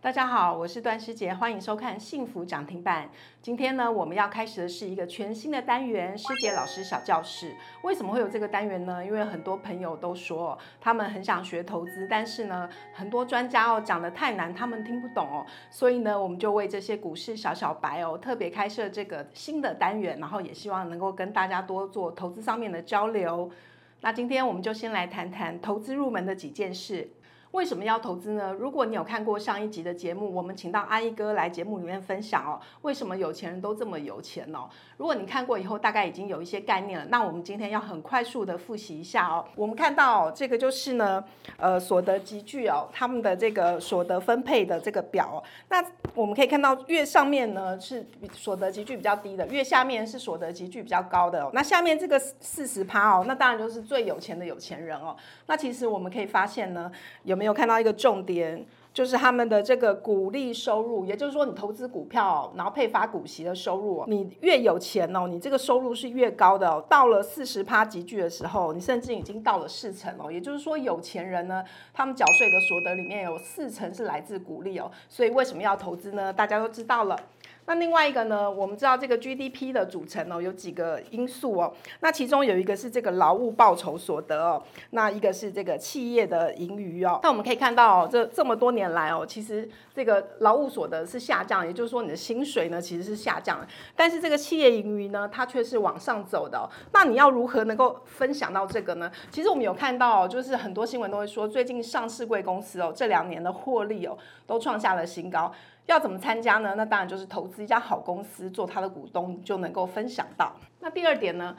大家好，我是段师姐，欢迎收看幸福涨停板。今天呢，我们要开始的是一个全新的单元——师姐老师小教室。为什么会有这个单元呢？因为很多朋友都说他们很想学投资，但是呢，很多专家哦讲得太难，他们听不懂哦。所以呢，我们就为这些股市小小白哦，特别开设这个新的单元，然后也希望能够跟大家多做投资上面的交流。那今天我们就先来谈谈投资入门的几件事。为什么要投资呢？如果你有看过上一集的节目，我们请到阿一哥来节目里面分享哦，为什么有钱人都这么有钱哦？如果你看过以后，大概已经有一些概念了。那我们今天要很快速的复习一下哦。我们看到，这个就是呢，呃，所得集聚哦，他们的这个所得分配的这个表。那我们可以看到，越上面呢是所得集聚比较低的，越下面是所得集聚比较高的哦。那下面这个四十趴哦，那当然就是最有钱的有钱人哦。那其实我们可以发现呢，有。没有看到一个重点，就是他们的这个股利收入，也就是说，你投资股票，然后配发股息的收入，你越有钱哦，你这个收入是越高的哦。到了四十趴集聚的时候，你甚至已经到了四成哦。也就是说，有钱人呢，他们缴税的所得里面有四成是来自股利哦。所以为什么要投资呢？大家都知道了。那另外一个呢，我们知道这个 GDP 的组成哦，有几个因素哦。那其中有一个是这个劳务报酬所得哦，那一个是这个企业的盈余哦。那我们可以看到哦，这这么多年来哦，其实这个劳务所得是下降，也就是说你的薪水呢其实是下降，但是这个企业盈余呢，它却是往上走的哦。那你要如何能够分享到这个呢？其实我们有看到，就是很多新闻都会说，最近上市贵公司哦，这两年的获利哦，都创下了新高。要怎么参加呢？那当然就是投资一家好公司，做他的股东，就能够分享到。那第二点呢？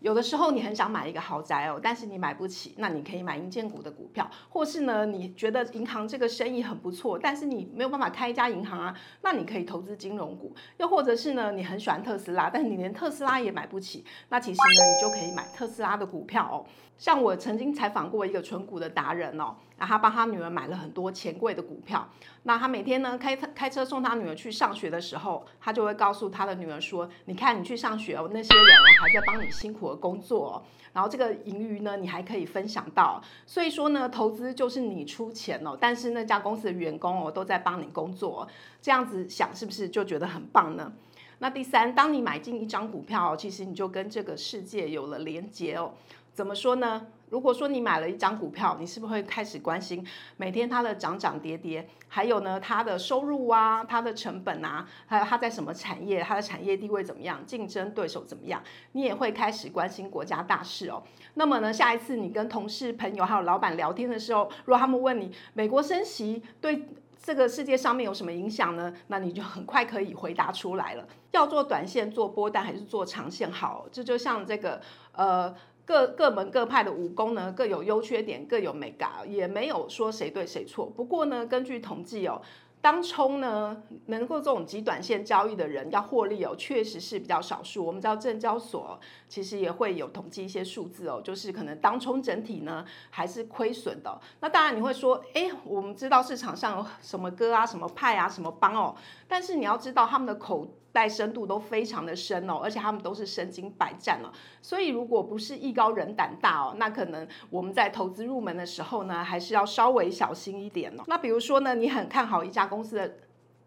有的时候你很想买一个豪宅哦，但是你买不起，那你可以买银建股的股票，或是呢，你觉得银行这个生意很不错，但是你没有办法开一家银行啊，那你可以投资金融股，又或者是呢，你很喜欢特斯拉，但是你连特斯拉也买不起，那其实呢，你就可以买特斯拉的股票哦。像我曾经采访过一个纯股的达人哦，然后他帮他女儿买了很多钱柜的股票，那他每天呢开开车送他女儿去上学的时候，他就会告诉他的女儿说：“你看你去上学哦，那些人还在帮你辛苦的工作，然后这个盈余呢你还可以分享到。所以说呢，投资就是你出钱哦，但是那家公司的员工哦都在帮你工作，这样子想是不是就觉得很棒呢？那第三，当你买进一张股票，其实你就跟这个世界有了连结哦。”怎么说呢？如果说你买了一张股票，你是不是会开始关心每天它的涨涨跌跌，还有呢，它的收入啊，它的成本啊，还有它在什么产业，它的产业地位怎么样，竞争对手怎么样？你也会开始关心国家大事哦。那么呢，下一次你跟同事、朋友还有老板聊天的时候，如果他们问你美国升息对这个世界上面有什么影响呢？那你就很快可以回答出来了。要做短线、做波段还是做长线好？这就像这个呃。各各门各派的武功呢，各有优缺点，各有美感，也没有说谁对谁错。不过呢，根据统计哦。当冲呢，能够这种极短线交易的人要获利哦，确实是比较少数。我们知道证交所其实也会有统计一些数字哦，就是可能当冲整体呢还是亏损的。那当然你会说，哎，我们知道市场上有什么哥啊、什么派啊、什么帮哦，但是你要知道他们的口袋深度都非常的深哦，而且他们都是身经百战了。所以如果不是艺高人胆大哦，那可能我们在投资入门的时候呢，还是要稍微小心一点哦。那比如说呢，你很看好一家。公司的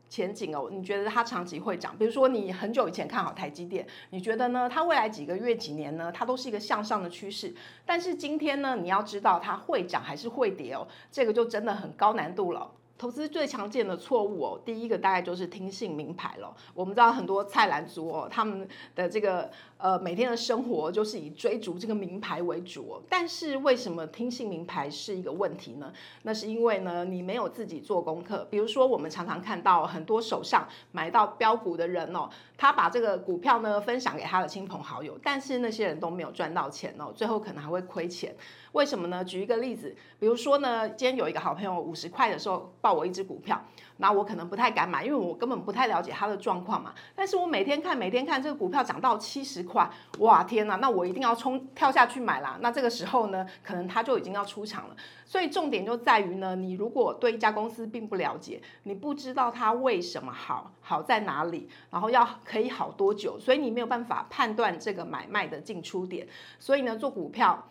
前景哦，你觉得它长期会涨？比如说你很久以前看好台积电，你觉得呢？它未来几个月、几年呢？它都是一个向上的趋势。但是今天呢，你要知道它会涨还是会跌哦，这个就真的很高难度了。投资最常见的错误哦，第一个大概就是听信名牌了。我们知道很多菜篮族哦，他们的这个呃每天的生活就是以追逐这个名牌为主哦。但是为什么听信名牌是一个问题呢？那是因为呢，你没有自己做功课。比如说，我们常常看到很多手上买到标股的人哦，他把这个股票呢分享给他的亲朋好友，但是那些人都没有赚到钱哦，最后可能还会亏钱。为什么呢？举一个例子，比如说呢，今天有一个好朋友五十块的时候报我一只股票，那我可能不太敢买，因为我根本不太了解他的状况嘛。但是我每天看，每天看这个股票涨到七十块，哇天哪，那我一定要冲跳下去买啦。那这个时候呢，可能他就已经要出场了。所以重点就在于呢，你如果对一家公司并不了解，你不知道它为什么好，好在哪里，然后要可以好多久，所以你没有办法判断这个买卖的进出点。所以呢，做股票。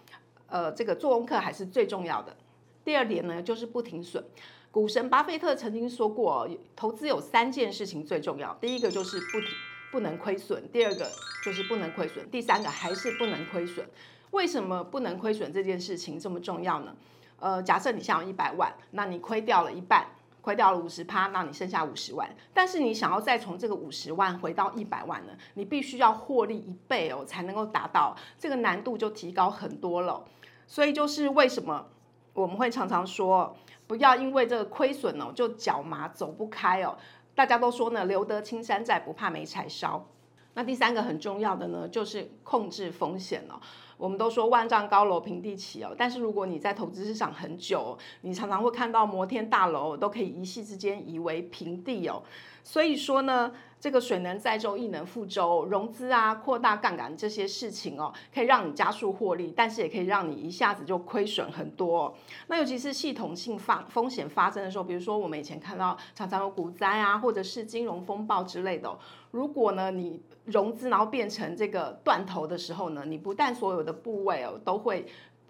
呃，这个做功课还是最重要的。第二点呢，就是不停损。股神巴菲特曾经说过，投资有三件事情最重要，第一个就是不停不能亏损，第二个就是不能亏损，第三个还是不能亏损。为什么不能亏损这件事情这么重要呢？呃，假设你想要一百万，那你亏掉了一半。亏掉了五十趴，那你剩下五十万。但是你想要再从这个五十万回到一百万呢？你必须要获利一倍哦，才能够达到。这个难度就提高很多了。所以就是为什么我们会常常说，不要因为这个亏损哦就脚麻走不开哦。大家都说呢，留得青山在，不怕没柴烧。那第三个很重要的呢，就是控制风险哦。我们都说万丈高楼平地起哦，但是如果你在投资市场很久，你常常会看到摩天大楼都可以一夕之间夷为平地哦。所以说呢，这个水能载舟，亦能覆舟，融资啊、扩大杠杆这些事情哦，可以让你加速获利，但是也可以让你一下子就亏损很多哦。那尤其是系统性发风险发生的时候，比如说我们以前看到常常有股灾啊，或者是金融风暴之类的。如果呢，你融资然后变成这个断头的时候呢，你不但所有的部位哦都会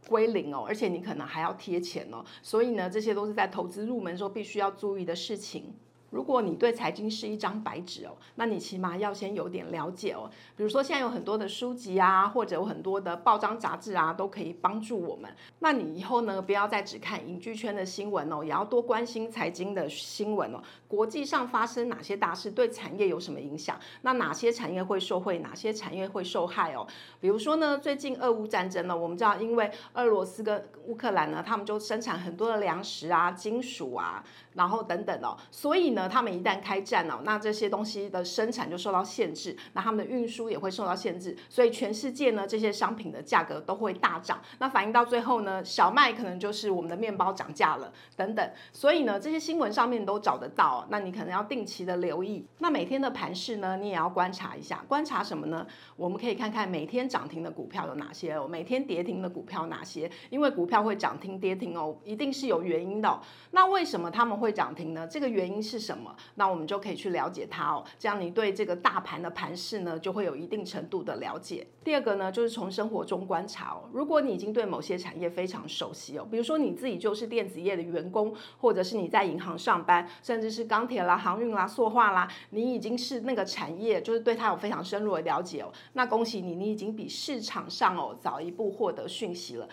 归零哦，而且你可能还要贴钱哦。所以呢，这些都是在投资入门时候必须要注意的事情。如果你对财经是一张白纸哦，那你起码要先有点了解哦。比如说现在有很多的书籍啊，或者有很多的报章杂志啊，都可以帮助我们。那你以后呢，不要再只看影剧圈的新闻哦，也要多关心财经的新闻哦。国际上发生哪些大事，对产业有什么影响？那哪些产业会受惠，哪些产业会受害哦？比如说呢，最近俄乌战争呢，我们知道，因为俄罗斯跟乌克兰呢，他们就生产很多的粮食啊、金属啊，然后等等哦，所以呢。他们一旦开战哦，那这些东西的生产就受到限制，那他们的运输也会受到限制，所以全世界呢，这些商品的价格都会大涨。那反映到最后呢，小麦可能就是我们的面包涨价了等等。所以呢，这些新闻上面都找得到，那你可能要定期的留意。那每天的盘势呢，你也要观察一下，观察什么呢？我们可以看看每天涨停的股票有哪些哦，每天跌停的股票哪些？因为股票会涨停跌停哦，一定是有原因的。那为什么他们会涨停呢？这个原因是什么？那我们就可以去了解它哦，这样你对这个大盘的盘势呢，就会有一定程度的了解。第二个呢，就是从生活中观察哦。如果你已经对某些产业非常熟悉哦，比如说你自己就是电子业的员工，或者是你在银行上班，甚至是钢铁啦、航运啦、塑化啦，你已经是那个产业，就是对它有非常深入的了解哦。那恭喜你，你已经比市场上哦早一步获得讯息了。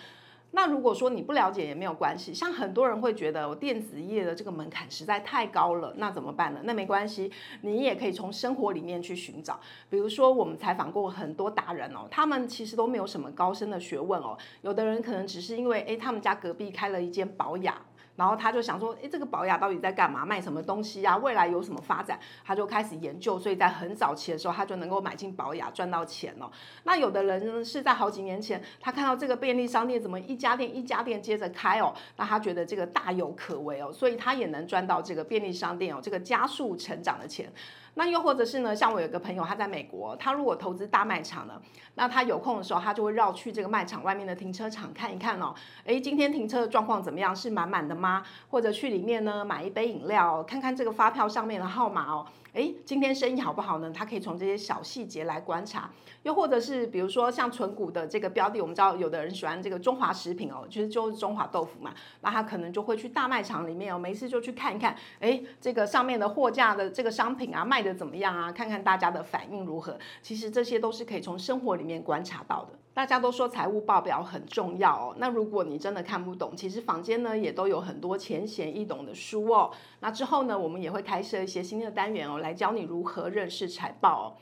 那如果说你不了解也没有关系，像很多人会觉得我电子业的这个门槛实在太高了，那怎么办呢？那没关系，你也可以从生活里面去寻找。比如说我们采访过很多达人哦，他们其实都没有什么高深的学问哦，有的人可能只是因为诶，他们家隔壁开了一间保养。然后他就想说，诶，这个宝雅到底在干嘛？卖什么东西呀？未来有什么发展？他就开始研究，所以在很早期的时候，他就能够买进宝雅，赚到钱了。那有的人呢，是在好几年前，他看到这个便利商店怎么一家店一家店接着开哦，那他觉得这个大有可为哦，所以他也能赚到这个便利商店哦，这个加速成长的钱。那又或者是呢，像我有个朋友，他在美国，他如果投资大卖场呢，那他有空的时候，他就会绕去这个卖场外面的停车场看一看哦，诶，今天停车的状况怎么样？是满满的吗？或者去里面呢买一杯饮料，看看这个发票上面的号码哦。诶，今天生意好不好呢？他可以从这些小细节来观察。又或者是比如说像存股的这个标的，我们知道有的人喜欢这个中华食品哦，其实就是中华豆腐嘛。那他可能就会去大卖场里面哦，没事就去看一看，诶，这个上面的货架的这个商品啊，卖的怎么样啊？看看大家的反应如何。其实这些都是可以从生活里面观察到的。大家都说财务报表很重要哦，那如果你真的看不懂，其实坊间呢也都有很多浅显易懂的书哦。那之后呢，我们也会开设一些新的单元哦，来教你如何认识财报哦。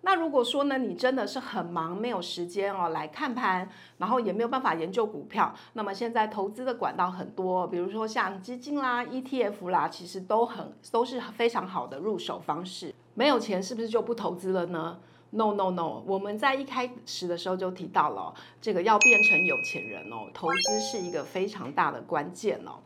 那如果说呢，你真的是很忙，没有时间哦来看盘，然后也没有办法研究股票，那么现在投资的管道很多，比如说像基金啦、ETF 啦，其实都很都是非常好的入手方式。没有钱是不是就不投资了呢？No no no，我们在一开始的时候就提到了，这个要变成有钱人哦，投资是一个非常大的关键哦。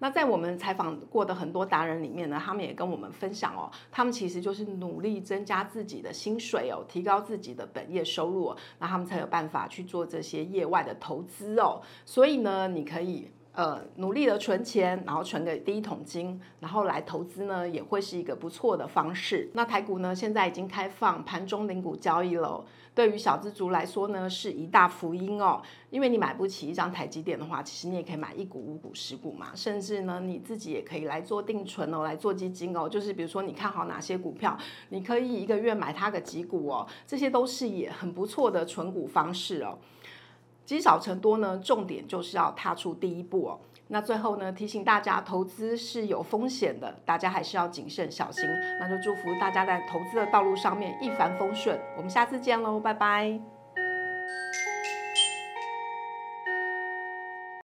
那在我们采访过的很多达人里面呢，他们也跟我们分享哦，他们其实就是努力增加自己的薪水哦，提高自己的本业收入哦，那他们才有办法去做这些业外的投资哦。所以呢，你可以呃，努力的存钱，然后存个第一桶金，然后来投资呢，也会是一个不错的方式。那台股呢，现在已经开放盘中零股交易了，对于小资族来说呢，是一大福音哦。因为你买不起一张台积电的话，其实你也可以买一股、五股、十股嘛，甚至呢，你自己也可以来做定存哦，来做基金哦。就是比如说你看好哪些股票，你可以一个月买它个几股哦，这些都是也很不错的存股方式哦。积少成多呢，重点就是要踏出第一步哦。那最后呢，提醒大家，投资是有风险的，大家还是要谨慎小心。那就祝福大家在投资的道路上面一帆风顺。我们下次见喽，拜拜。